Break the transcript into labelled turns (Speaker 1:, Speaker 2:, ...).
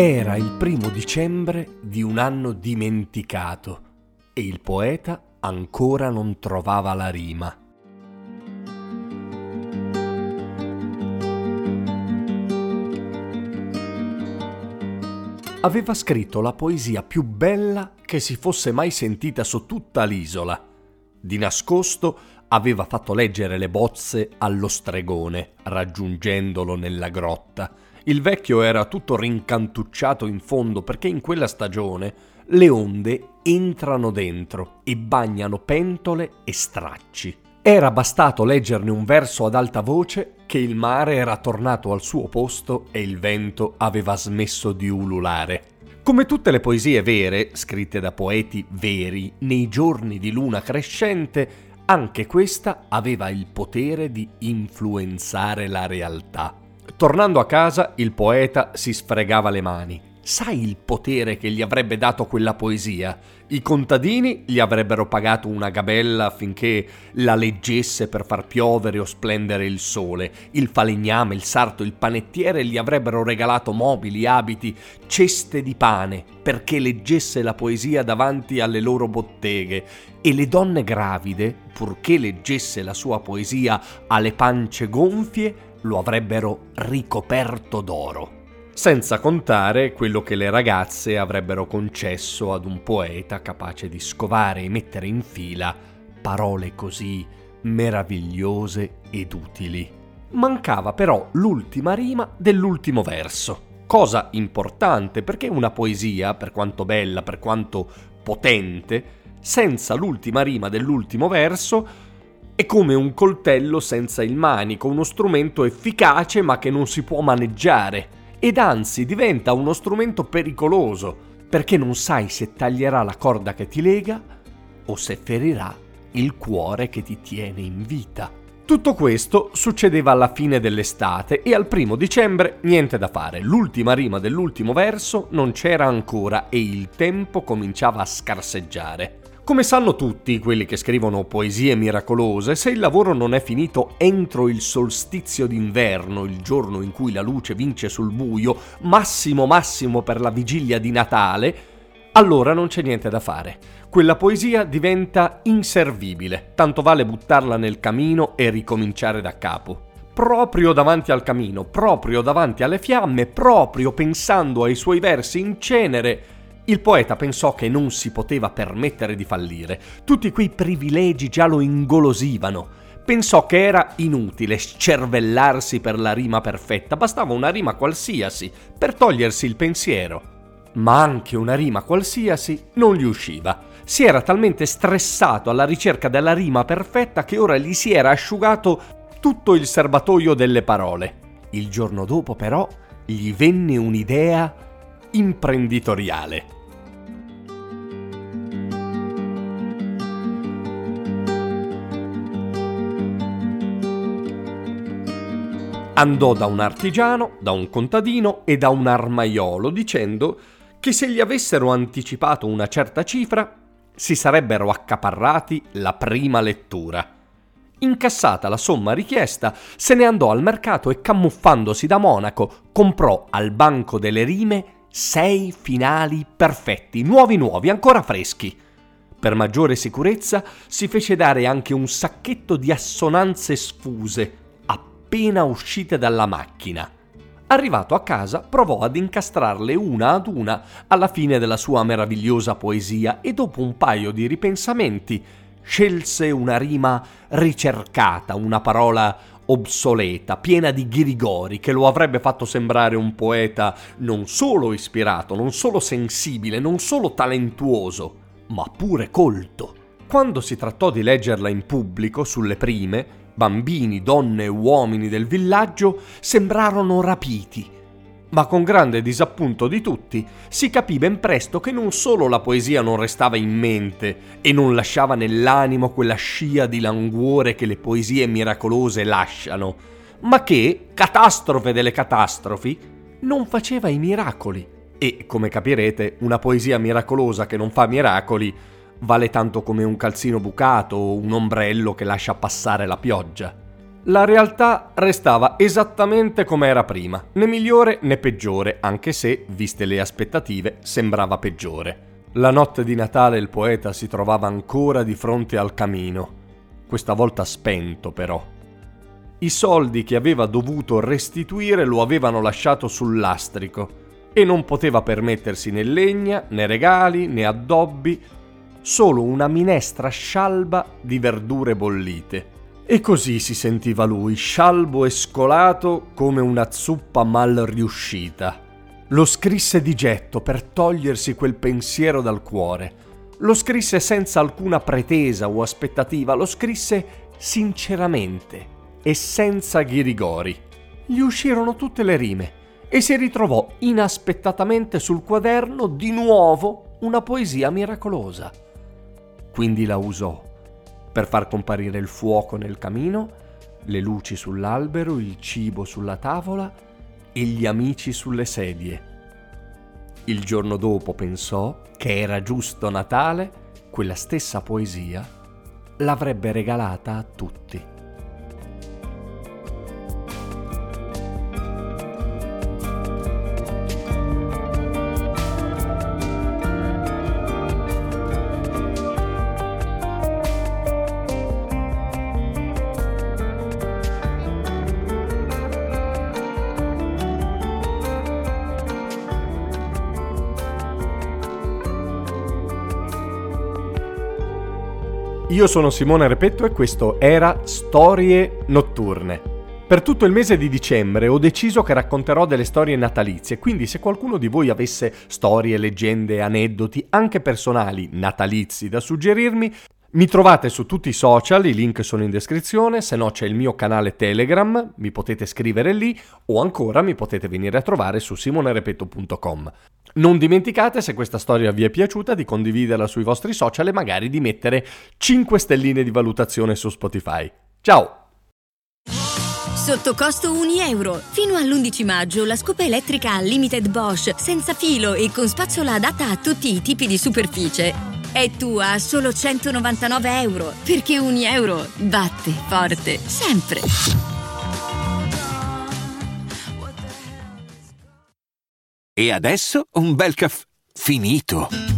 Speaker 1: Era il primo dicembre di un anno dimenticato e il poeta ancora non trovava la rima. Aveva scritto la poesia più bella che si fosse mai sentita su tutta l'isola. Di nascosto aveva fatto leggere le bozze allo stregone, raggiungendolo nella grotta. Il vecchio era tutto rincantucciato in fondo perché in quella stagione le onde entrano dentro e bagnano pentole e stracci. Era bastato leggerne un verso ad alta voce che il mare era tornato al suo posto e il vento aveva smesso di ululare. Come tutte le poesie vere, scritte da poeti veri nei giorni di luna crescente, anche questa aveva il potere di influenzare la realtà. Tornando a casa, il poeta si sfregava le mani. Sai il potere che gli avrebbe dato quella poesia? I contadini gli avrebbero pagato una gabella affinché la leggesse per far piovere o splendere il sole. Il falegname, il sarto, il panettiere gli avrebbero regalato mobili, abiti, ceste di pane perché leggesse la poesia davanti alle loro botteghe. E le donne gravide, purché leggesse la sua poesia alle pance gonfie, lo avrebbero ricoperto d'oro senza contare quello che le ragazze avrebbero concesso ad un poeta capace di scovare e mettere in fila parole così meravigliose ed utili. Mancava però l'ultima rima dell'ultimo verso, cosa importante perché una poesia, per quanto bella, per quanto potente, senza l'ultima rima dell'ultimo verso è come un coltello senza il manico, uno strumento efficace ma che non si può maneggiare ed anzi diventa uno strumento pericoloso perché non sai se taglierà la corda che ti lega o se ferirà il cuore che ti tiene in vita. Tutto questo succedeva alla fine dell'estate e al primo dicembre niente da fare. L'ultima rima dell'ultimo verso non c'era ancora e il tempo cominciava a scarseggiare. Come sanno tutti quelli che scrivono poesie miracolose, se il lavoro non è finito entro il solstizio d'inverno, il giorno in cui la luce vince sul buio, massimo massimo per la vigilia di Natale, allora non c'è niente da fare. Quella poesia diventa inservibile, tanto vale buttarla nel camino e ricominciare da capo proprio davanti al camino, proprio davanti alle fiamme, proprio pensando ai suoi versi in cenere, il poeta pensò che non si poteva permettere di fallire. Tutti quei privilegi già lo ingolosivano. Pensò che era inutile scervellarsi per la rima perfetta, bastava una rima qualsiasi per togliersi il pensiero. Ma anche una rima qualsiasi non gli usciva. Si era talmente stressato alla ricerca della rima perfetta che ora gli si era asciugato tutto il serbatoio delle parole. Il giorno dopo però gli venne un'idea imprenditoriale. Andò da un artigiano, da un contadino e da un armaiolo dicendo che se gli avessero anticipato una certa cifra si sarebbero accaparrati la prima lettura. Incassata la somma richiesta, se ne andò al mercato e camuffandosi da monaco comprò al banco delle rime sei finali perfetti, nuovi nuovi, ancora freschi. Per maggiore sicurezza si fece dare anche un sacchetto di assonanze sfuse appena uscite dalla macchina. Arrivato a casa, provò ad incastrarle una ad una alla fine della sua meravigliosa poesia e dopo un paio di ripensamenti scelse una rima ricercata, una parola obsoleta, piena di ghirigori, che lo avrebbe fatto sembrare un poeta non solo ispirato, non solo sensibile, non solo talentuoso, ma pure colto. Quando si trattò di leggerla in pubblico, sulle prime, bambini, donne e uomini del villaggio sembrarono rapiti ma con grande disappunto di tutti si capì ben presto che non solo la poesia non restava in mente e non lasciava nell'animo quella scia di languore che le poesie miracolose lasciano, ma che, catastrofe delle catastrofi, non faceva i miracoli. E, come capirete, una poesia miracolosa che non fa miracoli vale tanto come un calzino bucato o un ombrello che lascia passare la pioggia. La realtà restava esattamente come era prima, né migliore né peggiore, anche se, viste le aspettative, sembrava peggiore. La notte di Natale il poeta si trovava ancora di fronte al camino, questa volta spento però. I soldi che aveva dovuto restituire lo avevano lasciato sul lastrico e non poteva permettersi né legna, né regali, né addobbi, solo una minestra scialba di verdure bollite. E così si sentiva lui, scialbo e scolato come una zuppa mal riuscita. Lo scrisse di getto per togliersi quel pensiero dal cuore. Lo scrisse senza alcuna pretesa o aspettativa, lo scrisse sinceramente e senza ghirigori. Gli uscirono tutte le rime e si ritrovò inaspettatamente sul quaderno di nuovo una poesia miracolosa. Quindi la usò per far comparire il fuoco nel camino, le luci sull'albero, il cibo sulla tavola e gli amici sulle sedie. Il giorno dopo pensò che era giusto Natale, quella stessa poesia l'avrebbe regalata a tutti. Io sono Simone Repetto e questo era Storie Notturne. Per tutto il mese di dicembre ho deciso che racconterò delle storie natalizie, quindi se qualcuno di voi avesse storie, leggende, aneddoti, anche personali, natalizi da suggerirmi, mi trovate su tutti i social, i link sono in descrizione, se no c'è il mio canale Telegram, mi potete scrivere lì o ancora mi potete venire a trovare su simonerepetto.com. Non dimenticate, se questa storia vi è piaciuta, di condividerla sui vostri social e magari di mettere 5 stelline di valutazione su Spotify. Ciao!
Speaker 2: Sotto costo 1 euro. Fino all'11 maggio la scopa elettrica Limited Bosch senza filo e con spazzola adatta a tutti i tipi di superficie. È tua a solo 199 euro. Perché 1 euro batte forte sempre.
Speaker 3: E adesso un bel caffè finito.